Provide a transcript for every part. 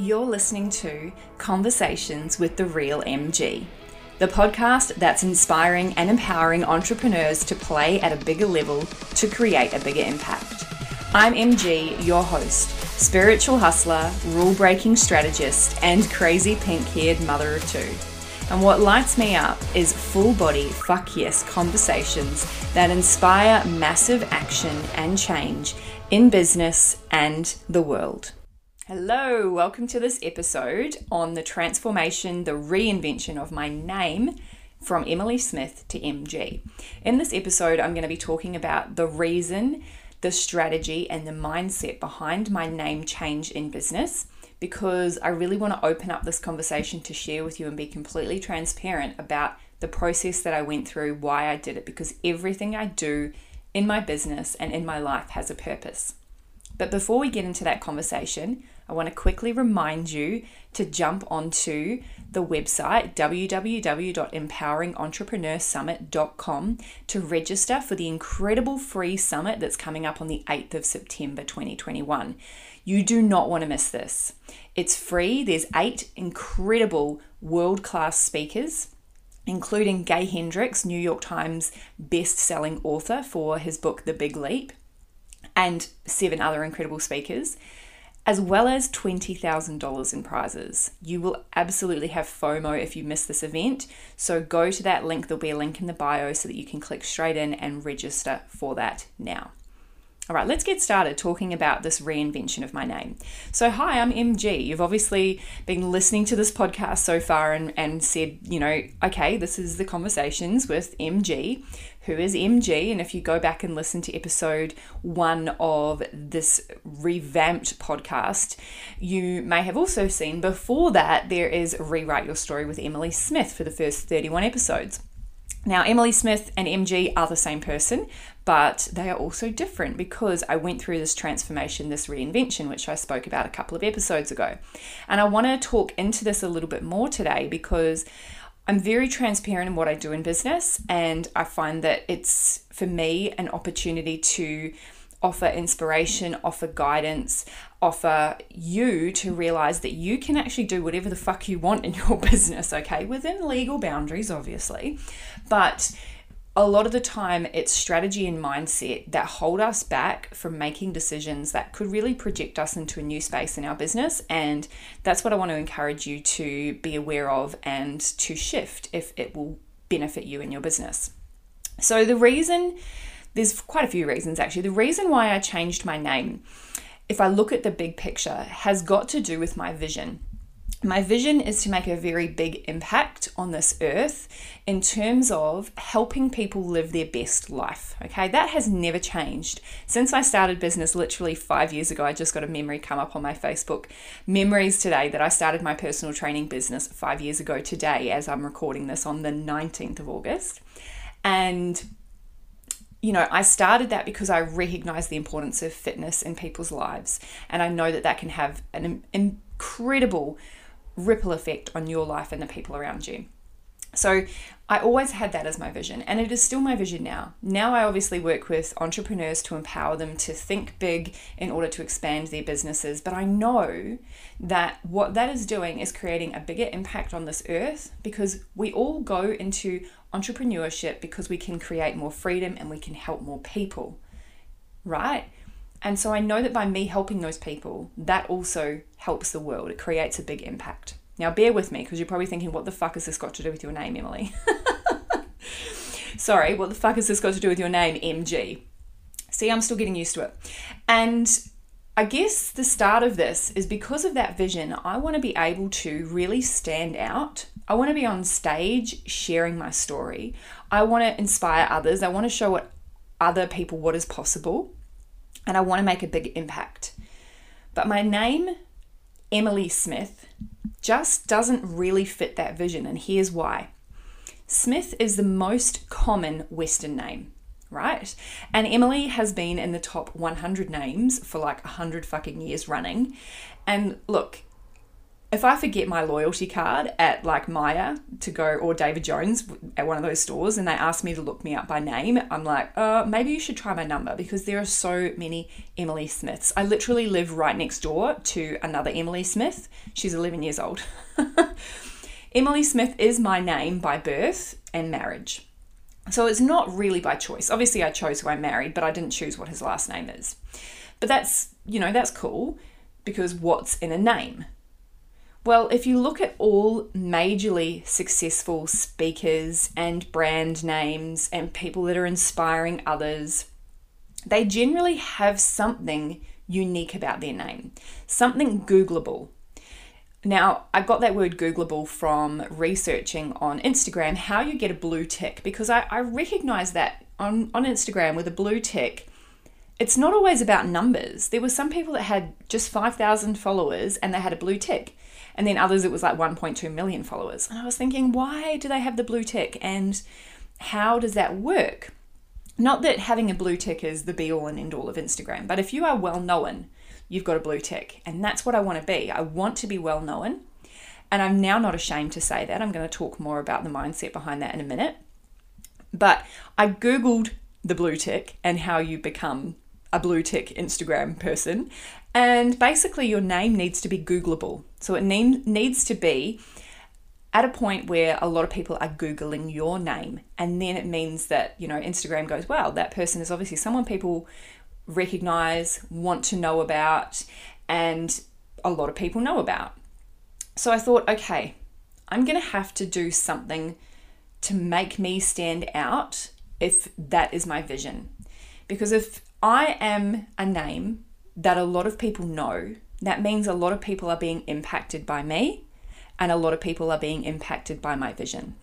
You're listening to Conversations with the Real MG, the podcast that's inspiring and empowering entrepreneurs to play at a bigger level to create a bigger impact. I'm MG, your host, spiritual hustler, rule breaking strategist, and crazy pink haired mother of two. And what lights me up is full body fuck yes conversations that inspire massive action and change in business and the world. Hello, welcome to this episode on the transformation, the reinvention of my name from Emily Smith to MG. In this episode, I'm going to be talking about the reason, the strategy, and the mindset behind my name change in business because I really want to open up this conversation to share with you and be completely transparent about the process that I went through, why I did it, because everything I do in my business and in my life has a purpose. But before we get into that conversation, I want to quickly remind you to jump onto the website www.empoweringentrepreneursummit.com to register for the incredible free summit that's coming up on the 8th of September 2021. You do not want to miss this. It's free. There's eight incredible world-class speakers including Gay Hendricks, New York Times best-selling author for his book The Big Leap, and seven other incredible speakers as well as $20,000 in prizes. You will absolutely have FOMO if you miss this event. So go to that link, there'll be a link in the bio so that you can click straight in and register for that now. All right, let's get started talking about this reinvention of my name. So, hi, I'm MG. You've obviously been listening to this podcast so far and, and said, you know, okay, this is the conversations with MG who is MG. And if you go back and listen to episode one of this revamped podcast, you may have also seen before that there is Rewrite Your Story with Emily Smith for the first 31 episodes. Now, Emily Smith and MG are the same person, but they are also different because I went through this transformation, this reinvention, which I spoke about a couple of episodes ago. And I want to talk into this a little bit more today because I'm very transparent in what I do in business, and I find that it's for me an opportunity to offer inspiration, offer guidance, offer you to realize that you can actually do whatever the fuck you want in your business, okay? Within legal boundaries, obviously. But a lot of the time it's strategy and mindset that hold us back from making decisions that could really project us into a new space in our business and that's what I want to encourage you to be aware of and to shift if it will benefit you in your business. So the reason there's quite a few reasons actually. The reason why I changed my name if I look at the big picture has got to do with my vision. My vision is to make a very big impact on this earth in terms of helping people live their best life. Okay, that has never changed. Since I started business literally five years ago, I just got a memory come up on my Facebook. Memories today that I started my personal training business five years ago today, as I'm recording this on the 19th of August. And you know, I started that because I recognize the importance of fitness in people's lives. And I know that that can have an incredible ripple effect on your life and the people around you. So I always had that as my vision, and it is still my vision now. Now I obviously work with entrepreneurs to empower them to think big in order to expand their businesses. But I know that what that is doing is creating a bigger impact on this earth because we all go into entrepreneurship because we can create more freedom and we can help more people, right? And so I know that by me helping those people, that also helps the world. It creates a big impact. Now, bear with me because you're probably thinking, what the fuck has this got to do with your name, Emily? Sorry, what the fuck has this got to do with your name, MG? See, I'm still getting used to it. And I guess the start of this is because of that vision, I want to be able to really stand out. I want to be on stage sharing my story. I want to inspire others. I want to show what other people what is possible. And I want to make a big impact. But my name, Emily Smith, just doesn't really fit that vision, and here's why. Smith is the most common Western name, right? And Emily has been in the top 100 names for like 100 fucking years running. And look, if I forget my loyalty card at like Myer to go or David Jones at one of those stores and they ask me to look me up by name, I'm like, uh, maybe you should try my number because there are so many Emily Smiths. I literally live right next door to another Emily Smith. She's 11 years old. Emily Smith is my name by birth and marriage. So it's not really by choice. Obviously, I chose who I married, but I didn't choose what his last name is. But that's, you know, that's cool because what's in a name? Well, if you look at all majorly successful speakers and brand names and people that are inspiring others, they generally have something unique about their name, something Googleable. Now, I got that word Googleable from researching on Instagram how you get a blue tick because I, I recognize that on, on Instagram with a blue tick, it's not always about numbers. There were some people that had just 5,000 followers and they had a blue tick and then others it was like 1.2 million followers. And I was thinking, why do they have the blue tick and how does that work? Not that having a blue tick is the be all and end all of Instagram, but if you are well known, you've got a blue tick. And that's what I want to be. I want to be well known. And I'm now not ashamed to say that. I'm going to talk more about the mindset behind that in a minute. But I Googled the blue tick and how you become a blue tick Instagram person. And basically, your name needs to be Googleable. So it name, needs to be at a point where a lot of people are Googling your name. And then it means that, you know, Instagram goes, wow, that person is obviously someone people recognize, want to know about, and a lot of people know about. So I thought, okay, I'm going to have to do something to make me stand out if that is my vision. Because if I am a name that a lot of people know. That means a lot of people are being impacted by me and a lot of people are being impacted by my vision.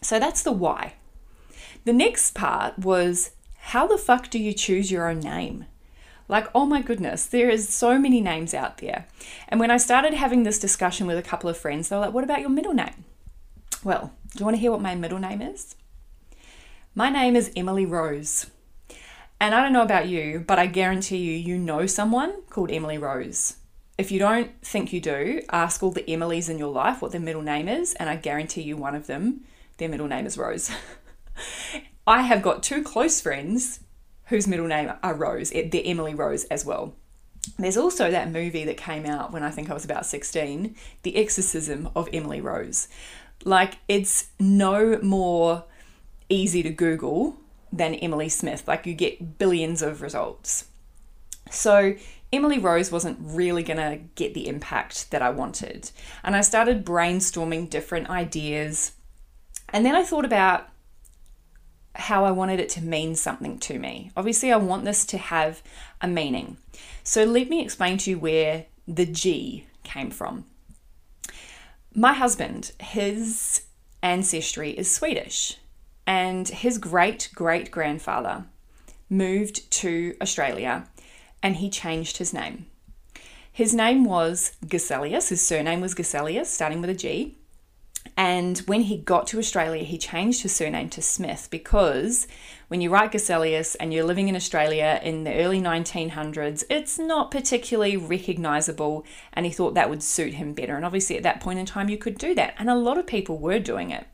So that's the why. The next part was how the fuck do you choose your own name? Like, oh my goodness, there is so many names out there. And when I started having this discussion with a couple of friends, they were like, what about your middle name? Well, do you want to hear what my middle name is? My name is Emily Rose. And I don't know about you, but I guarantee you, you know someone called Emily Rose. If you don't think you do, ask all the Emilys in your life what their middle name is, and I guarantee you one of them, their middle name is Rose. I have got two close friends whose middle name are Rose, eh, they're Emily Rose as well. There's also that movie that came out when I think I was about 16, The Exorcism of Emily Rose. Like, it's no more easy to Google than Emily Smith. Like you get billions of results. So Emily Rose wasn't really going to get the impact that I wanted. And I started brainstorming different ideas. And then I thought about how I wanted it to mean something to me. Obviously, I want this to have a meaning. So let me explain to you where the G came from. My husband, his ancestry is Swedish and his great great grandfather moved to Australia and he changed his name. His name was Geselius, his surname was Geselius, starting with a G. And when he got to Australia, he changed his surname to Smith because when you write Geselius and you're living in Australia in the early 1900s, it's not particularly recognizable. And he thought that would suit him better. And obviously, at that point in time, you could do that. And a lot of people were doing it.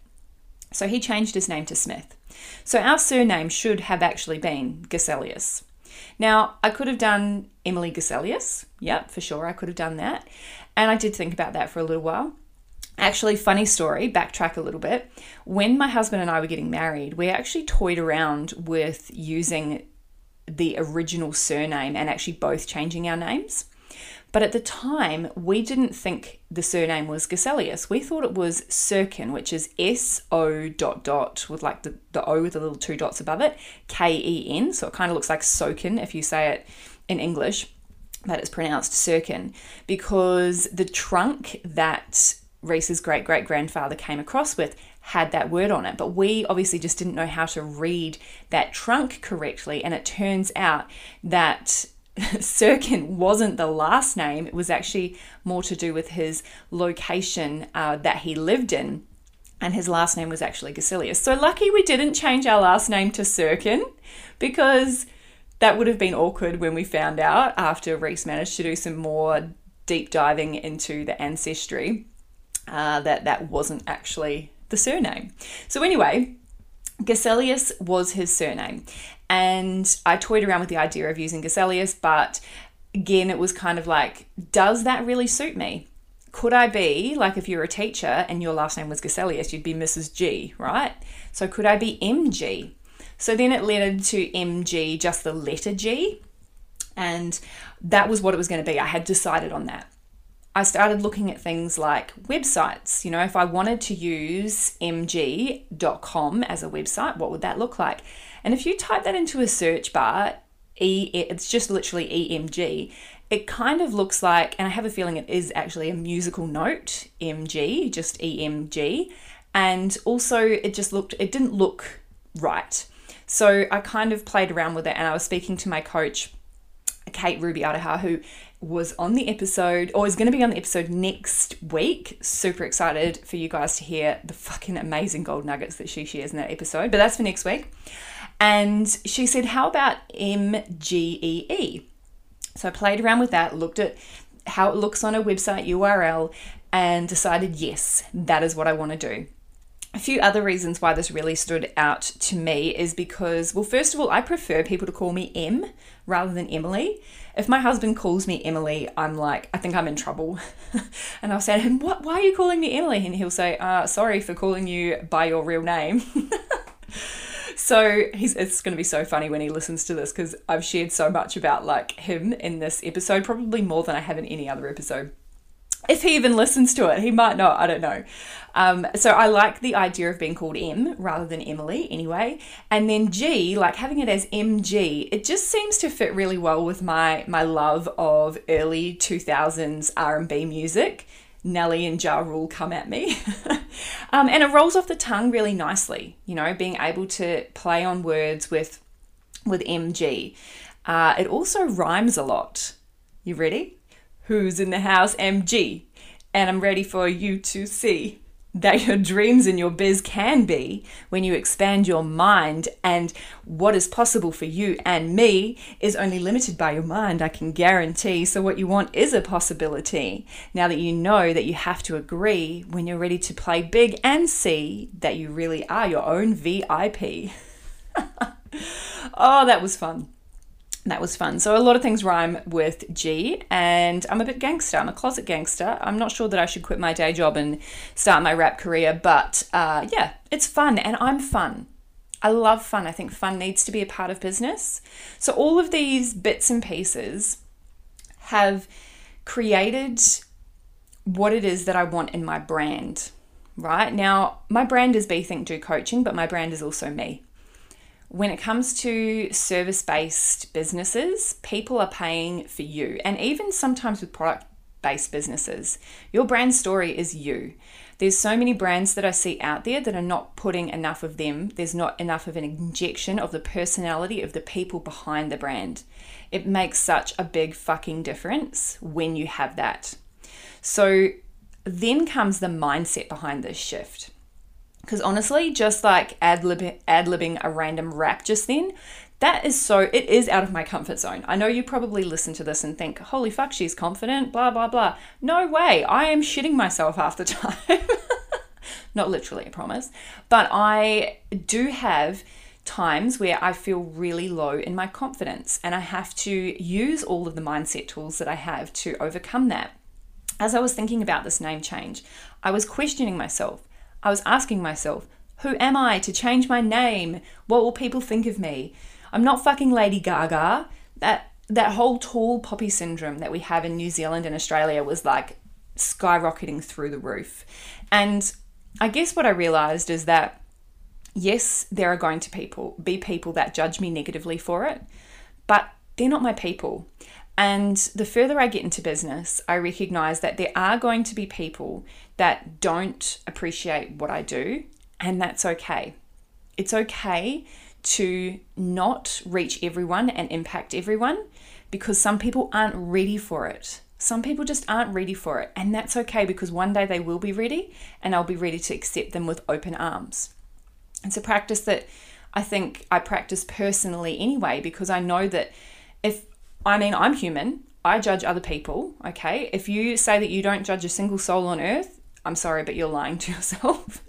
So he changed his name to Smith. So our surname should have actually been Geselius. Now, I could have done Emily Geselius. Yep, for sure, I could have done that. And I did think about that for a little while. Actually, funny story, backtrack a little bit. When my husband and I were getting married, we actually toyed around with using the original surname and actually both changing our names. But at the time, we didn't think the surname was Geselius. We thought it was Sirkin, which is S O dot dot with like the, the O with the little two dots above it, K E N. So it kind of looks like Sokin if you say it in English, but it's pronounced Sirkin because the trunk that Reese's great great grandfather came across with had that word on it. But we obviously just didn't know how to read that trunk correctly. And it turns out that Sirkin wasn't the last name, it was actually more to do with his location uh, that he lived in. And his last name was actually Geselius. So lucky we didn't change our last name to Sirkin because that would have been awkward when we found out after Reese managed to do some more deep diving into the ancestry uh, that that wasn't actually the surname. So, anyway, Geselius was his surname. And I toyed around with the idea of using Geselius, but again, it was kind of like, does that really suit me? Could I be, like if you're a teacher and your last name was Geselius, you'd be Mrs. G, right? So could I be MG? So then it led to MG, just the letter G. And that was what it was going to be. I had decided on that. I started looking at things like websites. You know, if I wanted to use mg.com as a website, what would that look like? And if you type that into a search bar, e, it's just literally EMG, it kind of looks like, and I have a feeling it is actually a musical note, MG, just EMG. And also, it just looked, it didn't look right. So I kind of played around with it and I was speaking to my coach, Kate Ruby Aroha, who was on the episode or is going to be on the episode next week. Super excited for you guys to hear the fucking amazing gold nuggets that she shares in that episode. But that's for next week. And she said, How about MGEE? So I played around with that, looked at how it looks on a website URL, and decided, yes, that is what I want to do. A few other reasons why this really stood out to me is because, well, first of all, I prefer people to call me M rather than Emily. If my husband calls me Emily, I'm like, I think I'm in trouble. and I'll say to him, what, why are you calling me Emily? And he'll say, uh, sorry for calling you by your real name. so he's it's going to be so funny when he listens to this because I've shared so much about like him in this episode, probably more than I have in any other episode if he even listens to it, he might not. I don't know. Um, so I like the idea of being called M rather than Emily, anyway. And then G, like having it as MG, it just seems to fit really well with my my love of early two thousands R and B music. Nelly and Ja Rule come at me. um, and it rolls off the tongue really nicely, you know, being able to play on words with with MG. Uh, it also rhymes a lot. You ready? Who's in the house? MG. And I'm ready for you to see that your dreams and your biz can be when you expand your mind and what is possible for you and me is only limited by your mind i can guarantee so what you want is a possibility now that you know that you have to agree when you're ready to play big and see that you really are your own vip oh that was fun that was fun. So a lot of things rhyme with G, and I'm a bit gangster. I'm a closet gangster. I'm not sure that I should quit my day job and start my rap career, but uh, yeah, it's fun, and I'm fun. I love fun. I think fun needs to be a part of business. So all of these bits and pieces have created what it is that I want in my brand. Right now, my brand is Be Think Do Coaching, but my brand is also me when it comes to service based businesses, people are paying for you. And even sometimes with product based businesses, your brand story is you. There's so many brands that I see out there that are not putting enough of them. There's not enough of an injection of the personality of the people behind the brand. It makes such a big fucking difference when you have that. So then comes the mindset behind this shift. Because honestly, just like ad libbing a random rap just then, that is so, it is out of my comfort zone. I know you probably listen to this and think, holy fuck, she's confident, blah, blah, blah. No way. I am shitting myself half the time. Not literally, I promise. But I do have times where I feel really low in my confidence and I have to use all of the mindset tools that I have to overcome that. As I was thinking about this name change, I was questioning myself I was asking myself, who am I to change my name? What will people think of me? I'm not fucking Lady Gaga. That that whole tall poppy syndrome that we have in New Zealand and Australia was like skyrocketing through the roof. And I guess what I realized is that yes, there are going to people be people that judge me negatively for it, but they're not my people. And the further I get into business, I recognize that there are going to be people that don't appreciate what I do, and that's okay. It's okay to not reach everyone and impact everyone because some people aren't ready for it. Some people just aren't ready for it, and that's okay because one day they will be ready and I'll be ready to accept them with open arms. It's a practice that I think I practice personally anyway because I know that if I mean, I'm human. I judge other people, okay? If you say that you don't judge a single soul on earth, I'm sorry, but you're lying to yourself.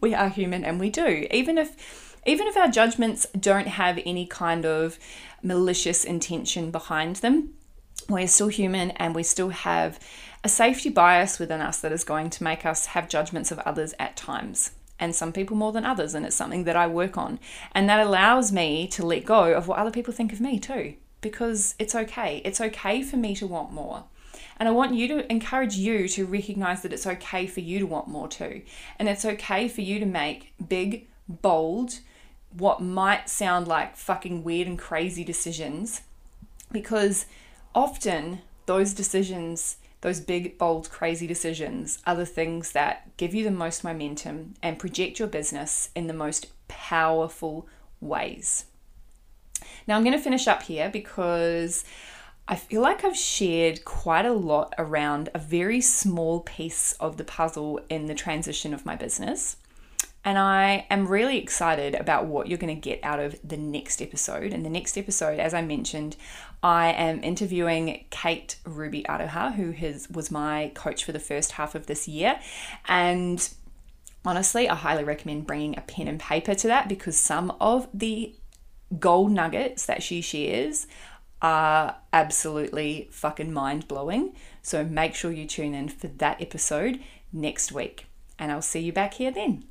we are human and we do. Even if even if our judgments don't have any kind of malicious intention behind them, we're still human and we still have a safety bias within us that is going to make us have judgments of others at times. And some people more than others, and it's something that I work on. And that allows me to let go of what other people think of me too, because it's okay. It's okay for me to want more. And I want you to encourage you to recognize that it's okay for you to want more too. And it's okay for you to make big, bold, what might sound like fucking weird and crazy decisions because often those decisions, those big, bold, crazy decisions, are the things that give you the most momentum and project your business in the most powerful ways. Now, I'm going to finish up here because I feel like I've shared quite a lot around a very small piece of the puzzle in the transition of my business. And I am really excited about what you're going to get out of the next episode. In the next episode, as I mentioned, I am interviewing Kate Ruby Aroha, who has, was my coach for the first half of this year. And honestly, I highly recommend bringing a pen and paper to that because some of the gold nuggets that she shares are absolutely fucking mind blowing. So make sure you tune in for that episode next week. And I'll see you back here then.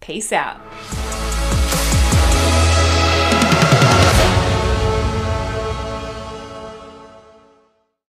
Peace out.